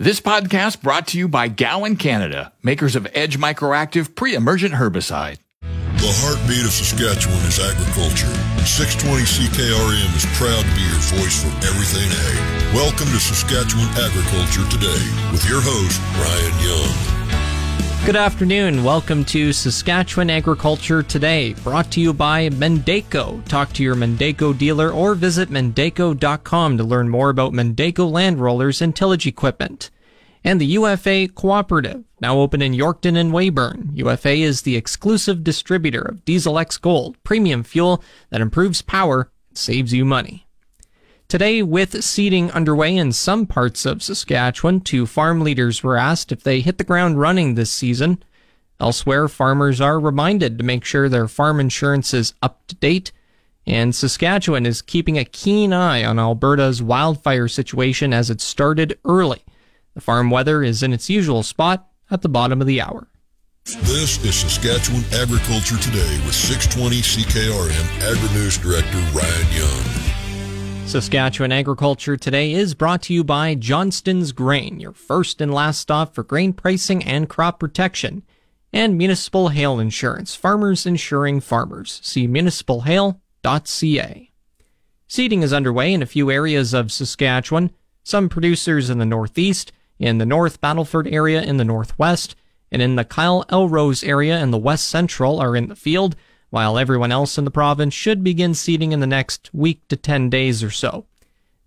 This podcast brought to you by Gowan Canada, makers of Edge Microactive pre-emergent herbicide. The heartbeat of Saskatchewan is agriculture. 620 CKRM is proud to be your voice for everything ag. Welcome to Saskatchewan Agriculture Today with your host, Ryan Young. Good afternoon. Welcome to Saskatchewan Agriculture Today, brought to you by Mandako. Talk to your Mandako dealer or visit mandako.com to learn more about Mandako land rollers and tillage equipment and the UFA Cooperative, now open in Yorkton and Weyburn. UFA is the exclusive distributor of Diesel X Gold, premium fuel that improves power and saves you money. Today, with seeding underway in some parts of Saskatchewan, two farm leaders were asked if they hit the ground running this season. Elsewhere, farmers are reminded to make sure their farm insurance is up to date. And Saskatchewan is keeping a keen eye on Alberta's wildfire situation as it started early. The farm weather is in its usual spot at the bottom of the hour. This is Saskatchewan Agriculture Today with 620 CKRM Agri-News Director Ryan Young. Saskatchewan Agriculture Today is brought to you by Johnston's Grain, your first and last stop for grain pricing and crop protection, and Municipal Hail Insurance, farmers insuring farmers. See municipalhail.ca. Seeding is underway in a few areas of Saskatchewan, some producers in the northeast, in the North Battleford area in the northwest, and in the Kyle Elrose area in the west central are in the field, while everyone else in the province should begin seeding in the next week to 10 days or so.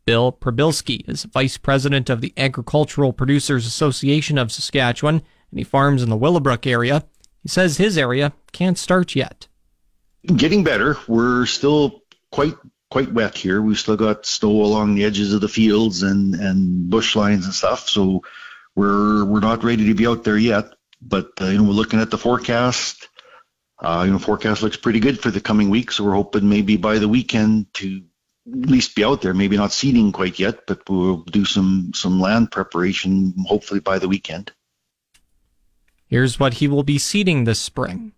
Bill Prybylski is vice president of the Agricultural Producers Association of Saskatchewan, and he farms in the Willowbrook area. He says his area can't start yet. Getting better. We're still quite quite wet here. We've still got snow along the edges of the fields and and bush lines and stuff. So we're we're not ready to be out there yet. But uh, you know, we're looking at the forecast. Uh, you know, forecast looks pretty good for the coming week. So we're hoping maybe by the weekend to at least be out there. Maybe not seeding quite yet, but we'll do some some land preparation hopefully by the weekend. Here's what he will be seeding this spring.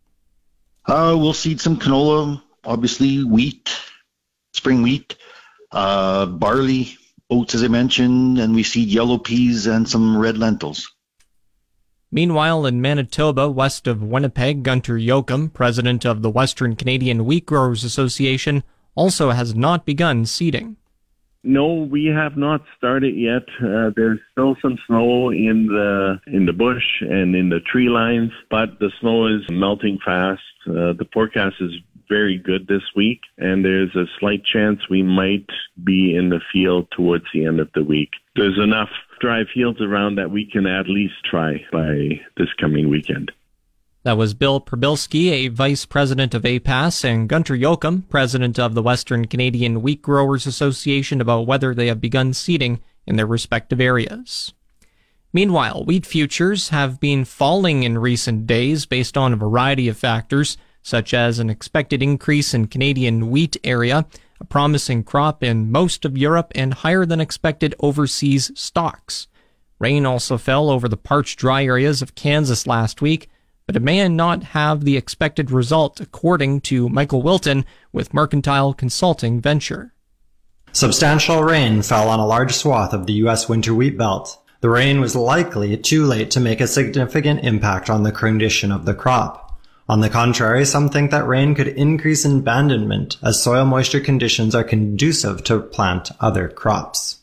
Uh, we'll seed some canola, obviously wheat, spring wheat, uh, barley, oats, as I mentioned, and we seed yellow peas and some red lentils. Meanwhile, in Manitoba, west of Winnipeg, Gunter Jochum, president of the Western Canadian Wheat Growers Association, also has not begun seeding. No, we have not started yet. Uh, there's still some snow in the in the bush and in the tree lines, but the snow is melting fast. Uh, the forecast is very good this week, and there's a slight chance we might be in the field towards the end of the week. There's enough dry fields around that we can at least try by this coming weekend. That was Bill Prybylski, a vice president of APAS, and Gunter Jochum, president of the Western Canadian Wheat Growers Association, about whether they have begun seeding in their respective areas. Meanwhile, wheat futures have been falling in recent days based on a variety of factors, such as an expected increase in Canadian wheat area, a promising crop in most of Europe, and higher than expected overseas stocks. Rain also fell over the parched dry areas of Kansas last week, but it may not have the expected result, according to Michael Wilton with Mercantile Consulting Venture. Substantial rain fell on a large swath of the U.S. winter wheat belt. The rain was likely too late to make a significant impact on the condition of the crop. On the contrary, some think that rain could increase abandonment as soil moisture conditions are conducive to plant other crops.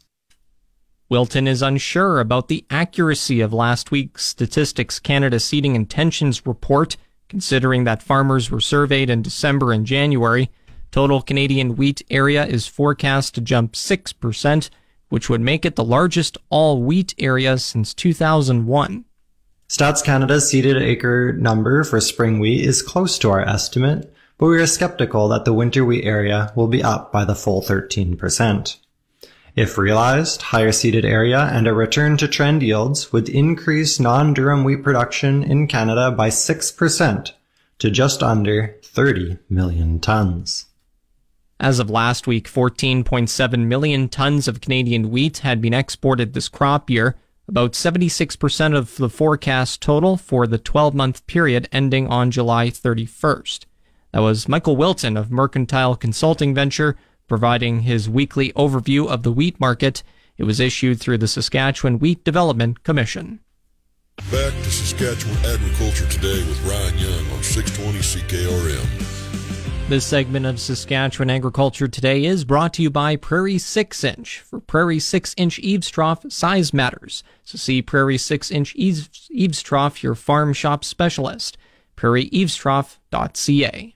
Wilton is unsure about the accuracy of last week's Statistics Canada Seeding Intentions report, considering that farmers were surveyed in December and January. Total Canadian wheat area is forecast to jump 6%, which would make it the largest all wheat area since 2001. Stats Canada's seeded acre number for spring wheat is close to our estimate, but we are skeptical that the winter wheat area will be up by the full 13%. If realized, higher seeded area and a return to trend yields would increase non-durum wheat production in Canada by 6% to just under 30 million tons. As of last week, 14.7 million tons of Canadian wheat had been exported this crop year, about 76% of the forecast total for the 12 month period ending on July 31st. That was Michael Wilton of Mercantile Consulting Venture providing his weekly overview of the wheat market. It was issued through the Saskatchewan Wheat Development Commission. Back to Saskatchewan Agriculture Today with Ryan Young on 620 CKRM. This segment of Saskatchewan Agriculture Today is brought to you by Prairie 6 Inch. For Prairie 6 Inch Eaves Trough, size matters. So see Prairie 6 Inch Eaves, Trough, your farm shop specialist. PrairieEavesTrough.ca.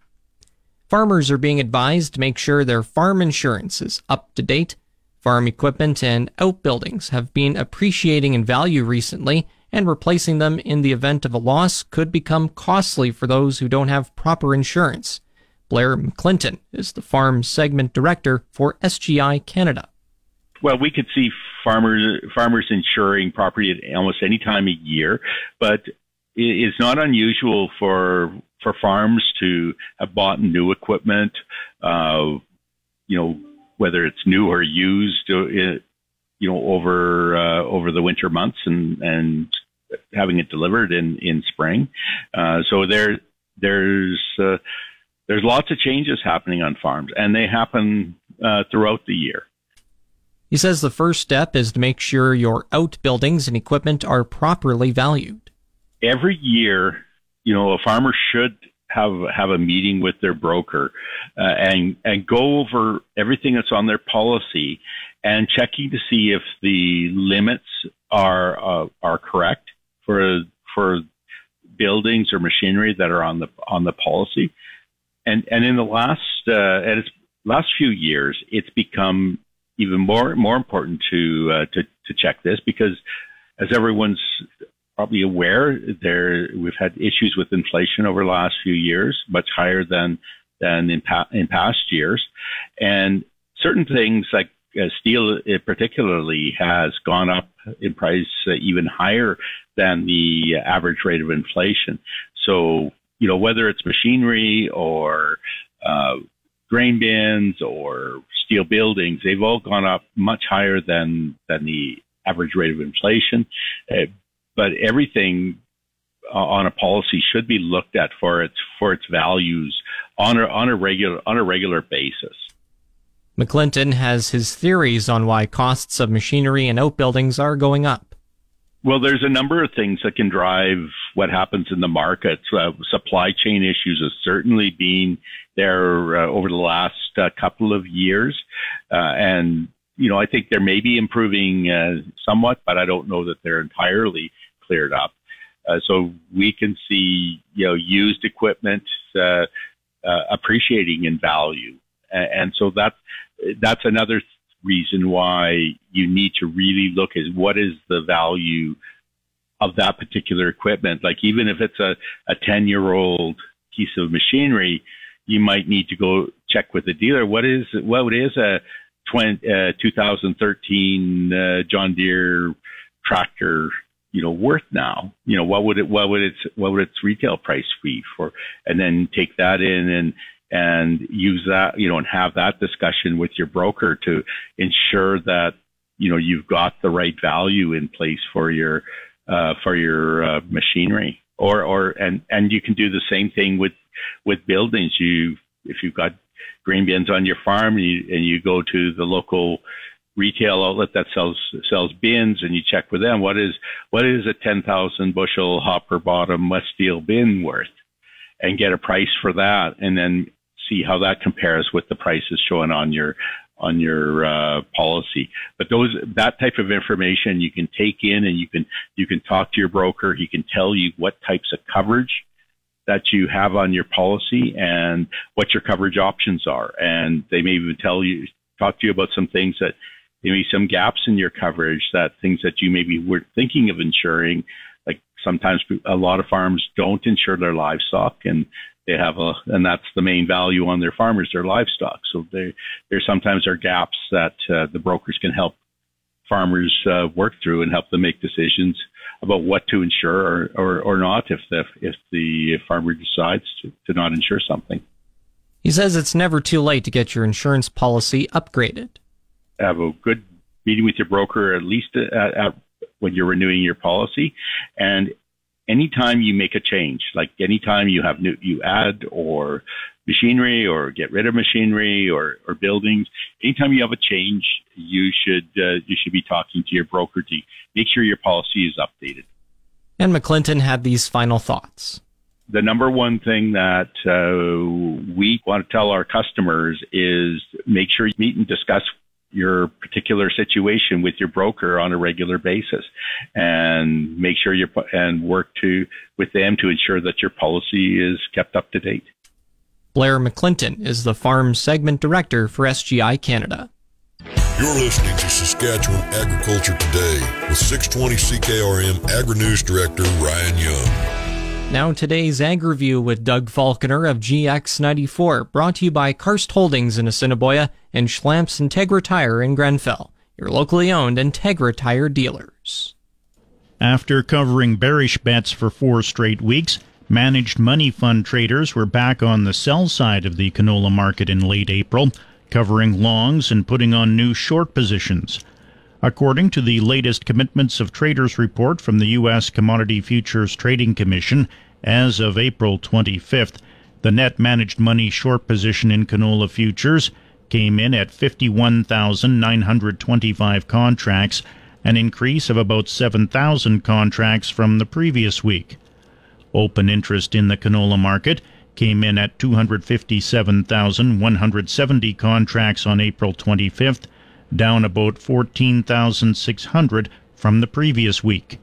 Farmers are being advised to make sure their farm insurance is up to date. Farm equipment and outbuildings have been appreciating in value recently, and replacing them in the event of a loss could become costly for those who don't have proper insurance. Blair McClinton is the farm segment director for SGI Canada. Well, we could see farmers farmers insuring property at almost any time of year, but it's not unusual for for farms to have bought new equipment, uh, you know, whether it's new or used, uh, you know, over uh, over the winter months and and having it delivered in in spring. Uh, so there there's uh, there's lots of changes happening on farms, and they happen uh, throughout the year. He says the first step is to make sure your outbuildings and equipment are properly valued. Every year, you know, a farmer should have have a meeting with their broker uh, and and go over everything that's on their policy and checking to see if the limits are uh, are correct for for buildings or machinery that are on the on the policy and and in the last uh, it's last few years, it's become even more more important to uh, to to check this because as everyone's probably aware, there we've had issues with inflation over the last few years, much higher than than in, pa- in past years, and certain things like uh, steel, particularly, has gone up in price uh, even higher than the average rate of inflation. So you know, whether it's machinery or uh, grain bins or steel buildings, they've all gone up much higher than than the average rate of inflation. Uh, but everything uh, on a policy should be looked at for its for its values on a on a regular on a regular basis. McClinton has his theories on why costs of machinery and outbuildings are going up. Well, there's a number of things that can drive what happens in the markets. Uh, supply chain issues have certainly been there uh, over the last uh, couple of years, uh, and you know I think they may be improving uh, somewhat, but I don't know that they're entirely cleared up. Uh, so we can see you know used equipment appreciating in value, and so that's that's another reason why you need to really look at what is the value of that particular equipment. Like even if it's a, a 10 year old piece of machinery, you might need to go check with the dealer. What is, what is a 20, uh, 2013 uh, John Deere tractor, you know, worth now? You know, what would it, what would its, what would its retail price be for, and then take that in and, and use that, you know, and have that discussion with your broker to ensure that, you know, you've got the right value in place for your, uh, for your uh, machinery. Or, or, and, and you can do the same thing with, with buildings. You, if you've got grain bins on your farm and you, and you go to the local retail outlet that sells sells bins and you check with them what is what is a 10,000 bushel hopper bottom wet steel bin worth and get a price for that and then see how that compares with the prices shown on your on your uh, policy. But those that type of information you can take in and you can you can talk to your broker. He can tell you what types of coverage that you have on your policy and what your coverage options are. And they may even tell you talk to you about some things that maybe some gaps in your coverage that things that you maybe weren't thinking of insuring sometimes a lot of farms don't insure their livestock and they have a, and that's the main value on their farmers, their livestock. So they, there sometimes are gaps that uh, the brokers can help farmers uh, work through and help them make decisions about what to insure or, or, or not if the, if the farmer decides to, to not insure something. He says it's never too late to get your insurance policy upgraded. Have a good meeting with your broker at least at, at when you're renewing your policy. And anytime you make a change, like anytime you have new, you add or machinery or get rid of machinery or, or buildings, anytime you have a change, you should, uh, you should be talking to your broker to make sure your policy is updated. And McClinton had these final thoughts. The number one thing that uh, we want to tell our customers is make sure you meet and discuss your particular situation with your broker on a regular basis and make sure you and work to with them to ensure that your policy is kept up to date. Blair McClinton is the farm segment director for SGI Canada. You're listening to Saskatchewan Agriculture Today with 620 CKRM Agri News Director Ryan Young. Now today's Ag Review with Doug Falconer of GX94, brought to you by Karst Holdings in Assiniboia and Schlamps Integra Tire in Grenfell, your locally owned Integra Tire dealers. After covering bearish bets for four straight weeks, managed money fund traders were back on the sell side of the canola market in late April, covering longs and putting on new short positions. According to the latest Commitments of Traders report from the U.S. Commodity Futures Trading Commission, as of April 25th, the net managed money short position in canola futures came in at 51,925 contracts, an increase of about 7,000 contracts from the previous week. Open interest in the canola market came in at 257,170 contracts on April 25th, down about 14,600 from the previous week.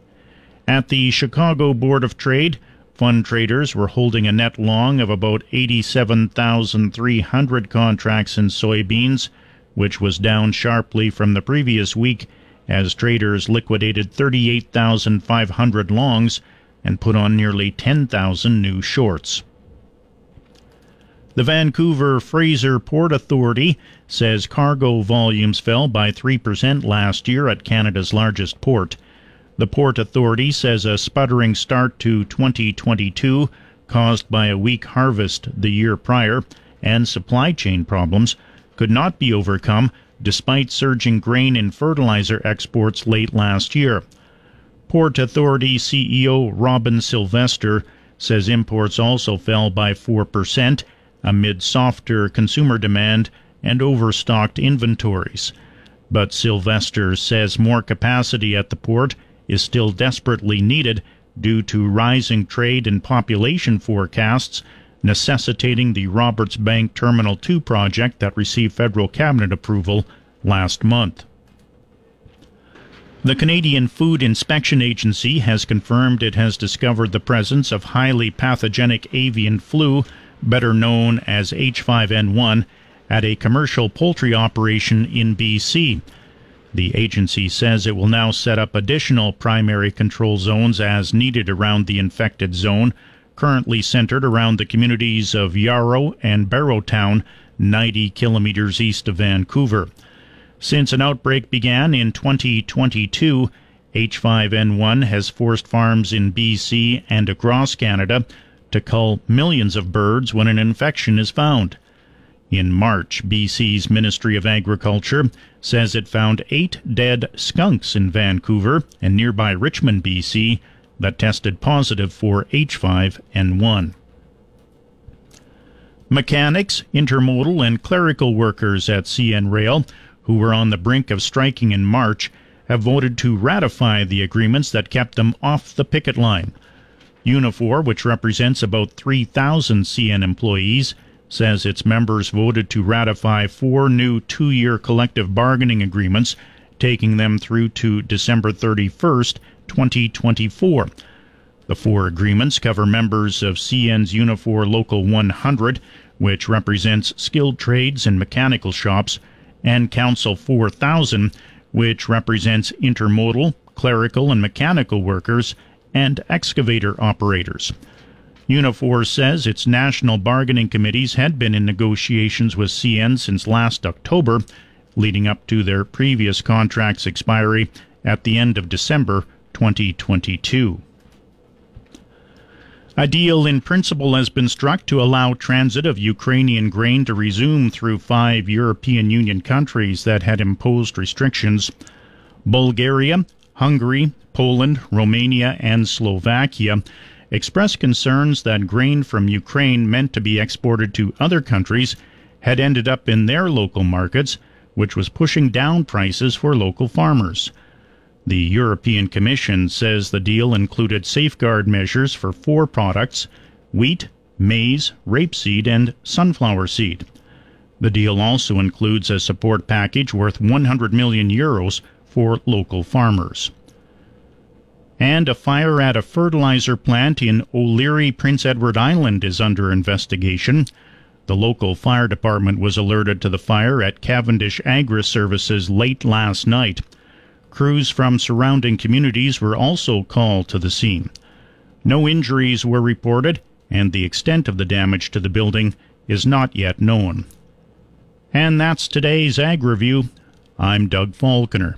At the Chicago Board of Trade, fund traders were holding a net long of about 87,300 contracts in soybeans, which was down sharply from the previous week as traders liquidated 38,500 longs and put on nearly 10,000 new shorts. The Vancouver Fraser Port Authority says cargo volumes fell by 3% last year at Canada's largest port. The Port Authority says a sputtering start to 2022 caused by a weak harvest the year prior and supply chain problems could not be overcome despite surging grain and fertilizer exports late last year. Port Authority CEO Robin Sylvester says imports also fell by 4% amid softer consumer demand and overstocked inventories. But Sylvester says more capacity at the port is still desperately needed due to rising trade and population forecasts, necessitating the Roberts Bank Terminal 2 project that received federal cabinet approval last month. The Canadian Food Inspection Agency has confirmed it has discovered the presence of highly pathogenic avian flu, better known as H5N1, at a commercial poultry operation in BC. The agency says it will now set up additional primary control zones as needed around the infected zone, currently centered around the communities of Yarrow and Barrowtown, 90 kilometers east of Vancouver. Since an outbreak began in 2022, H5N1 has forced farms in BC and across Canada to cull millions of birds when an infection is found. In March, BC's Ministry of Agriculture says it found eight dead skunks in Vancouver and nearby Richmond, BC, that tested positive for H5N1. Mechanics, intermodal, and clerical workers at CN Rail, who were on the brink of striking in March, have voted to ratify the agreements that kept them off the picket line. Unifor, which represents about 3,000 CN employees, says its members voted to ratify four new two year collective bargaining agreements, taking them through to December 31st, 2024. The four agreements cover members of CN's Unifor Local 100, which represents skilled trades and mechanical shops, and Council 4000, which represents intermodal, clerical, and mechanical workers and excavator operators. Unifor says its national bargaining committees had been in negotiations with CN since last October, leading up to their previous contract's expiry at the end of December 2022. A deal in principle has been struck to allow transit of Ukrainian grain to resume through five European Union countries that had imposed restrictions. Bulgaria, Hungary, Poland, Romania, and Slovakia expressed concerns that grain from Ukraine meant to be exported to other countries had ended up in their local markets, which was pushing down prices for local farmers. The European Commission says the deal included safeguard measures for four products wheat, maize, rapeseed, and sunflower seed. The deal also includes a support package worth 100 million euros for local farmers. And a fire at a fertilizer plant in O'Leary, Prince Edward Island is under investigation. The local fire department was alerted to the fire at Cavendish Agri Services late last night. Crews from surrounding communities were also called to the scene. No injuries were reported, and the extent of the damage to the building is not yet known. And that's today's Ag Review. I'm Doug Falconer.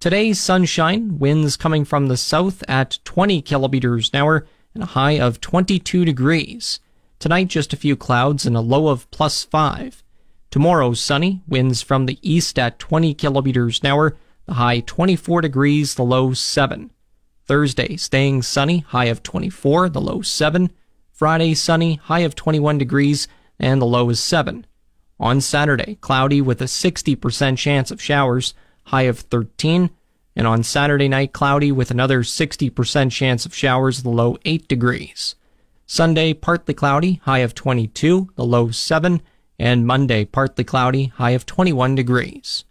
Today's sunshine, winds coming from the south at 20 kilometers an hour, and a high of 22 degrees. Tonight, just a few clouds and a low of plus 5. Tomorrow, sunny, winds from the east at 20 kilometers an hour, the high 24 degrees, the low 7. Thursday, staying sunny, high of 24, the low 7. Friday, sunny, high of 21 degrees, and the low is 7. On Saturday, cloudy with a 60% chance of showers, high of 13. And on Saturday night, cloudy with another 60% chance of showers, the low 8 degrees. Sunday, partly cloudy, high of 22, the low 7, and Monday, partly cloudy, high of 21 degrees.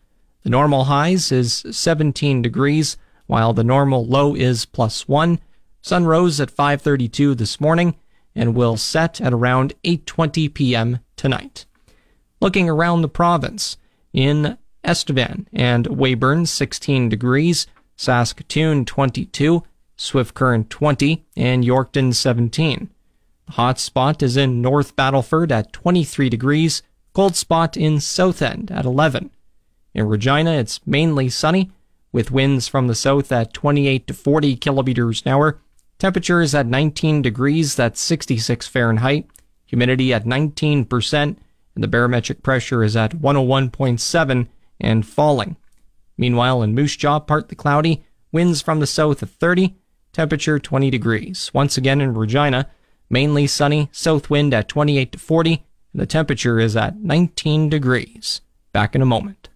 The normal highs is 17 degrees, while the normal low is plus 1. Sun rose at 5:32 this morning and will set at around 8:20 p.m. tonight. Looking around the province, in Estevan and Weyburn 16 degrees, Saskatoon 22, Swift Current 20, and Yorkton 17. The hot spot is in North Battleford at 23 degrees, cold spot in Southend at 11. In Regina, it's mainly sunny, with winds from the south at 28 to 40 kilometers an hour. Temperature is at 19 degrees, that's 66 Fahrenheit. Humidity at 19%, and the barometric pressure is at 101.7 and falling. Meanwhile, in Moose Jaw, partly cloudy, winds from the south at 30, temperature 20 degrees. Once again in Regina, Mainly sunny, south wind at 28 to 40, and the temperature is at 19 degrees. Back in a moment.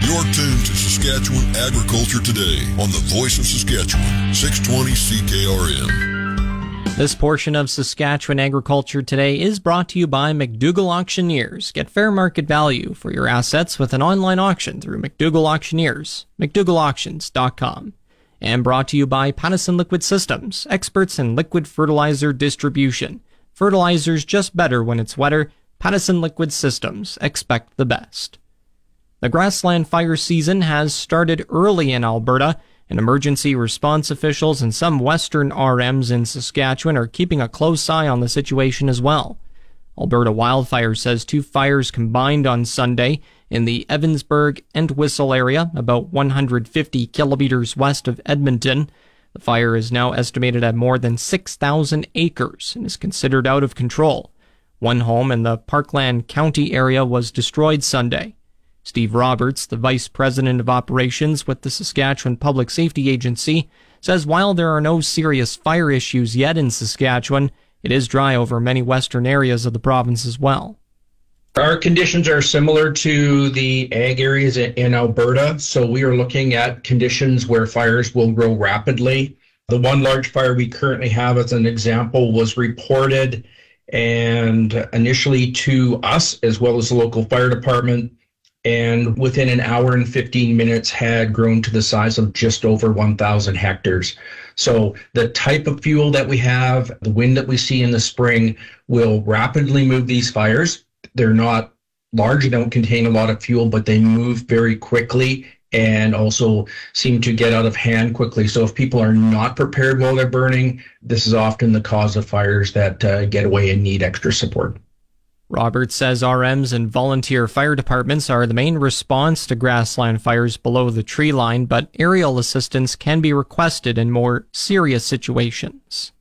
You're tuned to Saskatchewan Agriculture Today on the Voice of Saskatchewan, 620 CKRM. This portion of Saskatchewan Agriculture Today is brought to you by McDougall Auctioneers. Get fair market value for your assets with an online auction through McDougall Auctioneers, McDougallAuctions.com and brought to you by Pattison Liquid Systems, experts in liquid fertilizer distribution. Fertilizer's just better when it's wetter. Pattison Liquid Systems, expect the best. The grassland fire season has started early in Alberta, and emergency response officials and some western RMs in Saskatchewan are keeping a close eye on the situation as well. Alberta Wildfire says two fires combined on Sunday in the Evansburg and Entwistle area, about 150 kilometers west of Edmonton. The fire is now estimated at more than 6,000 acres and is considered out of control. One home in the Parkland County area was destroyed Sunday. Steve Roberts, the vice president of operations with the Saskatchewan Public Safety Agency, says while there are no serious fire issues yet in Saskatchewan, it is dry over many western areas of the province as well. Our conditions are similar to the ag areas in Alberta. So we are looking at conditions where fires will grow rapidly The one large fire we currently have, as an example, was reported and initially to us as well as the local fire department. And within an hour and 15 minutes, had grown to the size of just over 1,000 hectares. So, the type of fuel that we have, the wind that we see in the spring, will rapidly move these fires. They're not large, they don't contain a lot of fuel, but they move very quickly and also seem to get out of hand quickly. So if people are not prepared while they're burning, this is often the cause of fires that uh, get away and need extra support. Robert says RMs and volunteer fire departments are the main response to grassland fires below the tree line, but aerial assistance can be requested in more serious situations.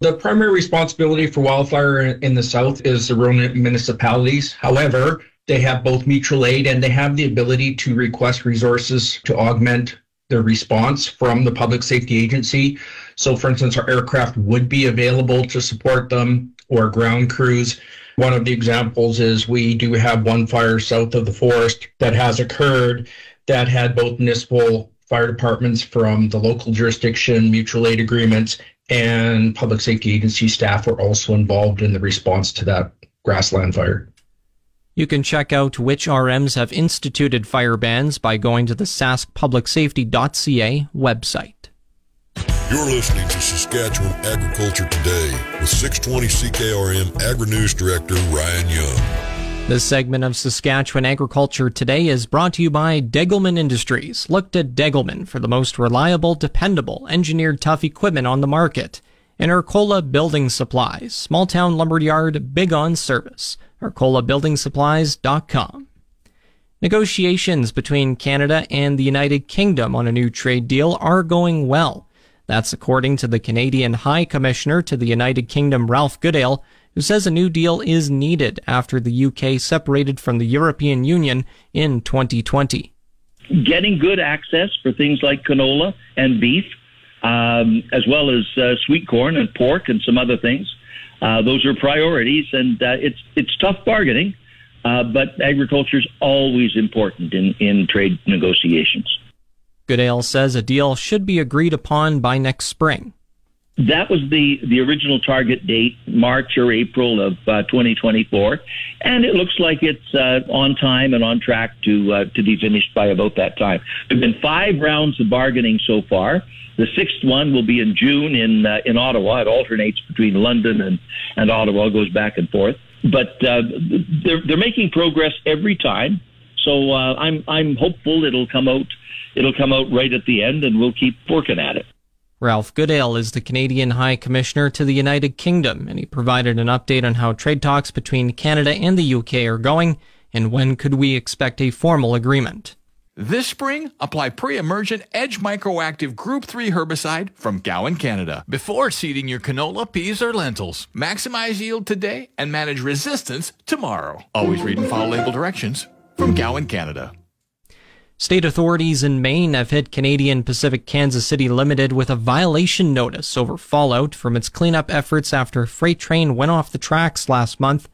The primary responsibility for wildfire in the south is the rural municipalities. However, they have both mutual aid and they have the ability to request resources to augment their response from the public safety agency. So, for instance, our aircraft would be available to support them or ground crews. One of the examples is we do have one fire south of the forest that has occurred that had both municipal fire departments from the local jurisdiction, mutual aid agreements, and public safety agency staff were also involved in the response to that grassland fire. You can check out which RMs have instituted fire bans by going to the saskpublicsafety.ca website. You're listening to Saskatchewan Agriculture Today with 620 CKRM Agri News Director Ryan Young. This segment of Saskatchewan Agriculture Today is brought to you by Degelman Industries. Look to Degelman for the most reliable, dependable, engineered tough equipment on the market. And Arcola Building Supplies, small town lumberyard, big on service arcolabuildingsupplies.com. Negotiations between Canada and the United Kingdom on a new trade deal are going well. That's according to the Canadian High Commissioner to the United Kingdom, Ralph Goodale, who says a new deal is needed after the UK separated from the European Union in 2020. Getting good access for things like canola and beef, um, as well as uh, sweet corn and pork and some other things uh, those are priorities, and uh, it's it's tough bargaining, uh, but agriculture is always important in, in trade negotiations. Goodale says a deal should be agreed upon by next spring. That was the, the original target date, March or April of uh, 2024, and it looks like it's uh, on time and on track to uh, to be finished by about that time. There've been five rounds of bargaining so far. The sixth one will be in June in uh, in Ottawa. It alternates between London and and Ottawa, goes back and forth. But uh, they're they're making progress every time. So uh, I'm I'm hopeful it'll come out it'll come out right at the end, and we'll keep working at it. Ralph Goodale is the Canadian High Commissioner to the United Kingdom, and he provided an update on how trade talks between Canada and the UK are going, and when could we expect a formal agreement. This spring, apply pre-emergent Edge Microactive Group 3 herbicide from Gowan, Canada, before seeding your canola, peas, or lentils. Maximize yield today and manage resistance tomorrow. Always read and follow label directions from Gowan, Canada. State authorities in Maine have hit Canadian Pacific Kansas City Limited with a violation notice over fallout from its cleanup efforts after a freight train went off the tracks last month.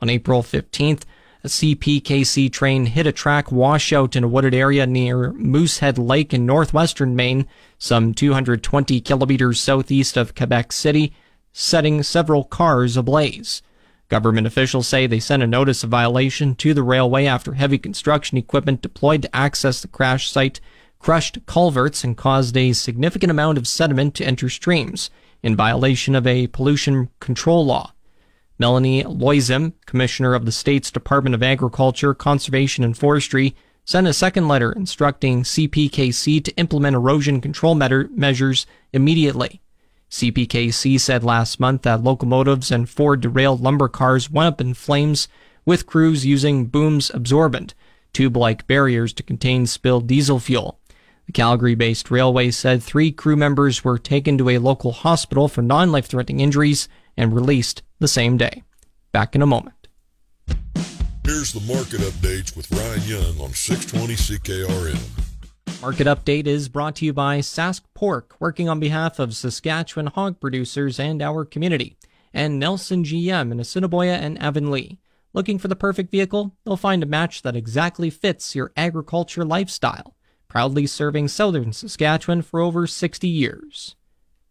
On April 15th, a CPKC train hit a track washout in a wooded area near Moosehead Lake in northwestern Maine, some 220 kilometers southeast of Quebec City, setting several cars ablaze. Government officials say they sent a notice of violation to the railway after heavy construction equipment deployed to access the crash site crushed culverts and caused a significant amount of sediment to enter streams in violation of a pollution control law. Melanie Loyzim, Commissioner of the state's Department of Agriculture, Conservation and Forestry, sent a second letter instructing CPKC to implement erosion control measures immediately. CPKC said last month that locomotives and four derailed lumber cars went up in flames, with crews using booms absorbent, tube like barriers to contain spilled diesel fuel. The Calgary based railway said three crew members were taken to a local hospital for non life threatening injuries and released the same day. Back in a moment. Here's the market updates with Ryan Young on 620 CKRM. Market update is brought to you by Sask Pork, working on behalf of Saskatchewan hog producers and our community, and Nelson GM in Assiniboia and Avonlea. Looking for the perfect vehicle? You'll find a match that exactly fits your agriculture lifestyle. Proudly serving southern Saskatchewan for over 60 years.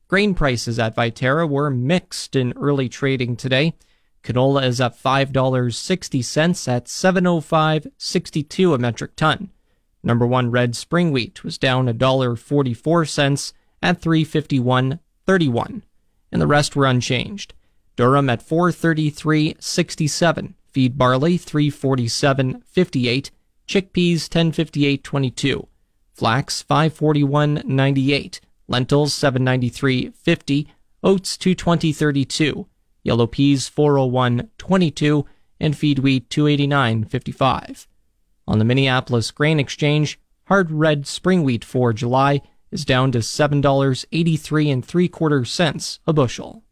Grain prices at Viterra were mixed in early trading today. Canola is up $5.60 at 705.62 a metric ton. Number 1 red spring wheat was down $1.44 at 351.31 and the rest were unchanged. Durum at 433.67, feed barley 347.58, chickpeas 1058.22, flax 541.98, lentils 793.50, oats 220.32, yellow peas 401.22, and feed wheat 289.55. On the Minneapolis Grain Exchange, hard red spring wheat for July is down to $7.83 and three quarter cents a bushel.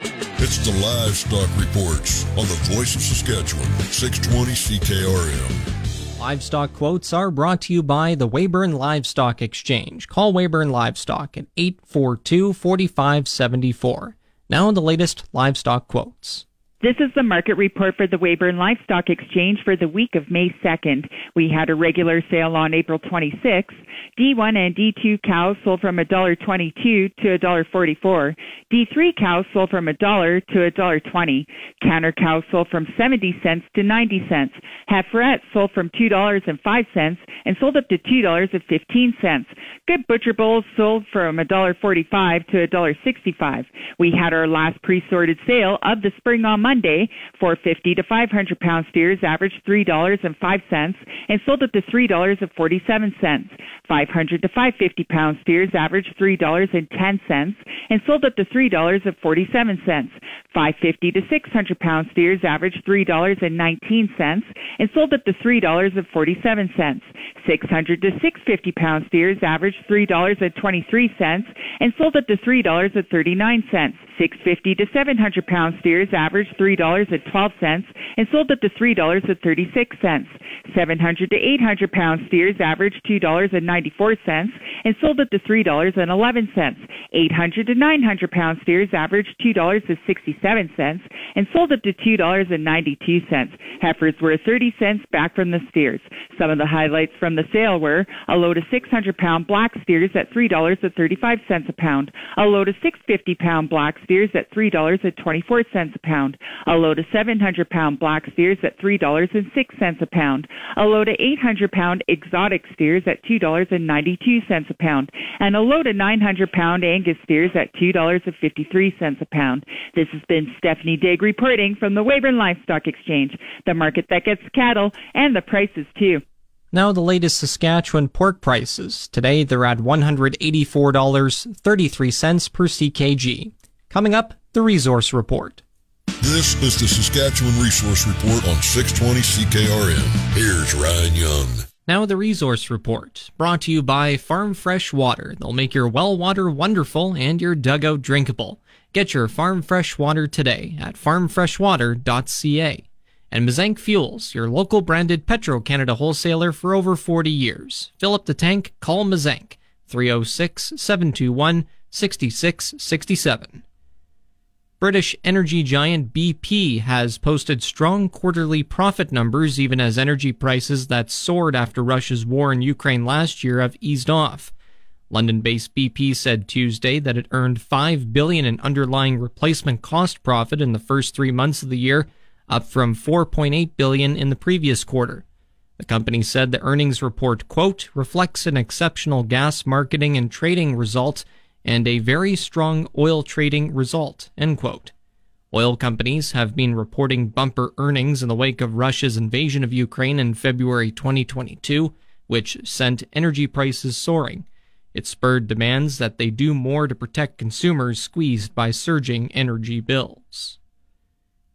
It's the livestock reports on the voice of Saskatchewan, 620 CKRM. Livestock quotes are brought to you by the Weyburn Livestock Exchange. Call Weyburn Livestock at 842 4574. Now the latest livestock quotes. This is the market report for the Weyburn Livestock Exchange for the week of May 2nd. We had a regular sale on April 26th. D1 and D2 cows sold from $1.22 to $1.44. D3 cows sold from $1 to $1.20. Canner cows sold from 70 cents to 90 cents. Heiferettes sold from $2.05 and sold up to $2.15. Good butcher bulls sold from $1.45 to $1.65. We had our last pre-sorted sale of the spring on Monday. 450 to 500 pound steers averaged $3.05 and sold up to $3.47. 500 to 550 pound steers averaged $3.10 and sold up to $3.47. 550 to 600 pound steers averaged $3.19 and sold up to $3.47. 600 to 650 pound steers averaged $3.23 and sold up to $3.39. 650 to 700 pound steers averaged $3.12 and sold up to $3.36. 700 to 800 pound steers averaged $2.94 and sold up to $3.11. 800 to 900 pound steers averaged $2.67 and sold up to $2.92. Heifers were 30 cents back from the steers. Some of the highlights from the sale were a load of 600 pound black steers at $3.35 a pound, a load of 650 pound black steers at $3.24 a pound, a load of 700 pound black steers at $3.06 a pound, a load of 800 pound exotic steers at $2.92 a pound, and a load of 900 pound Angus steers at $2.53 a pound. This has been Stephanie Digg reporting from the Weyburn Livestock Exchange, the market that gets cattle and the prices too. Now the latest Saskatchewan pork prices. Today they're at $184.33 per CKG. Coming up, the resource report. This is the Saskatchewan Resource Report on 620 CKRM. Here's Ryan Young. Now the resource report, brought to you by Farm Fresh Water. They'll make your well water wonderful and your dugout drinkable. Get your Farm Fresh Water today at farmfreshwater.ca. And Mazank Fuels, your local branded Petro Canada wholesaler for over 40 years. Fill up the tank, call Mazank 306 721 6667. British energy giant BP has posted strong quarterly profit numbers even as energy prices that soared after Russia's war in Ukraine last year have eased off. London-based BP said Tuesday that it earned 5 billion in underlying replacement cost profit in the first 3 months of the year, up from 4.8 billion in the previous quarter. The company said the earnings report, quote, reflects an exceptional gas marketing and trading result and a very strong oil trading result. End quote. Oil companies have been reporting bumper earnings in the wake of Russia's invasion of Ukraine in February 2022, which sent energy prices soaring. It spurred demands that they do more to protect consumers squeezed by surging energy bills.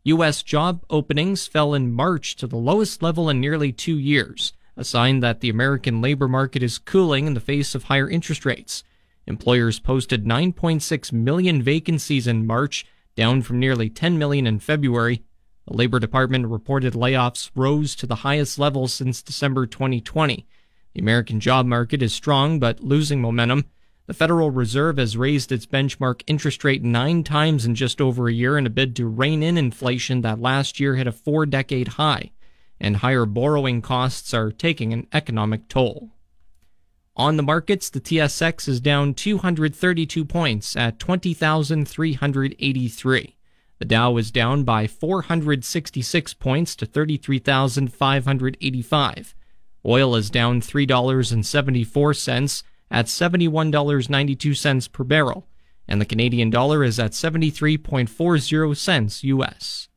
U.S. job openings fell in March to the lowest level in nearly two years, a sign that the American labor market is cooling in the face of higher interest rates. Employers posted 9.6 million vacancies in March, down from nearly 10 million in February. The Labor Department reported layoffs rose to the highest level since December 2020. The American job market is strong but losing momentum. The Federal Reserve has raised its benchmark interest rate nine times in just over a year in a bid to rein in inflation that last year hit a four decade high, and higher borrowing costs are taking an economic toll. On the markets, the TSX is down 232 points at 20,383. The Dow is down by 466 points to 33,585. Oil is down $3.74 at $71.92 per barrel, and the Canadian dollar is at 73.40 cents US.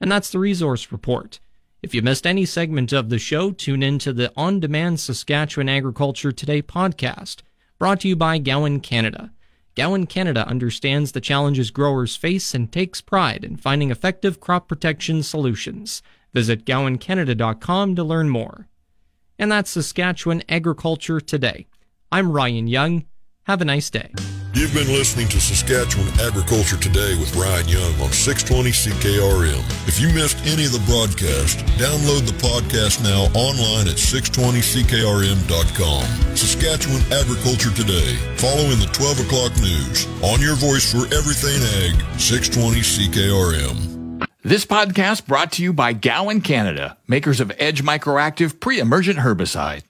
And that's the resource report. If you missed any segment of the show, tune in to the On Demand Saskatchewan Agriculture Today podcast, brought to you by Gowan Canada. Gowan Canada understands the challenges growers face and takes pride in finding effective crop protection solutions. Visit gowancanada.com to learn more. And that's Saskatchewan Agriculture Today. I'm Ryan Young. Have a nice day. You've been listening to Saskatchewan Agriculture Today with Ryan Young on 620 CKRM. If you missed any of the broadcast, download the podcast now online at 620CKRM.com. Saskatchewan Agriculture Today, following the 12 o'clock news. On your voice for everything ag, 620 CKRM. This podcast brought to you by Gowan Canada, makers of Edge MicroActiv pre-emergent herbicide.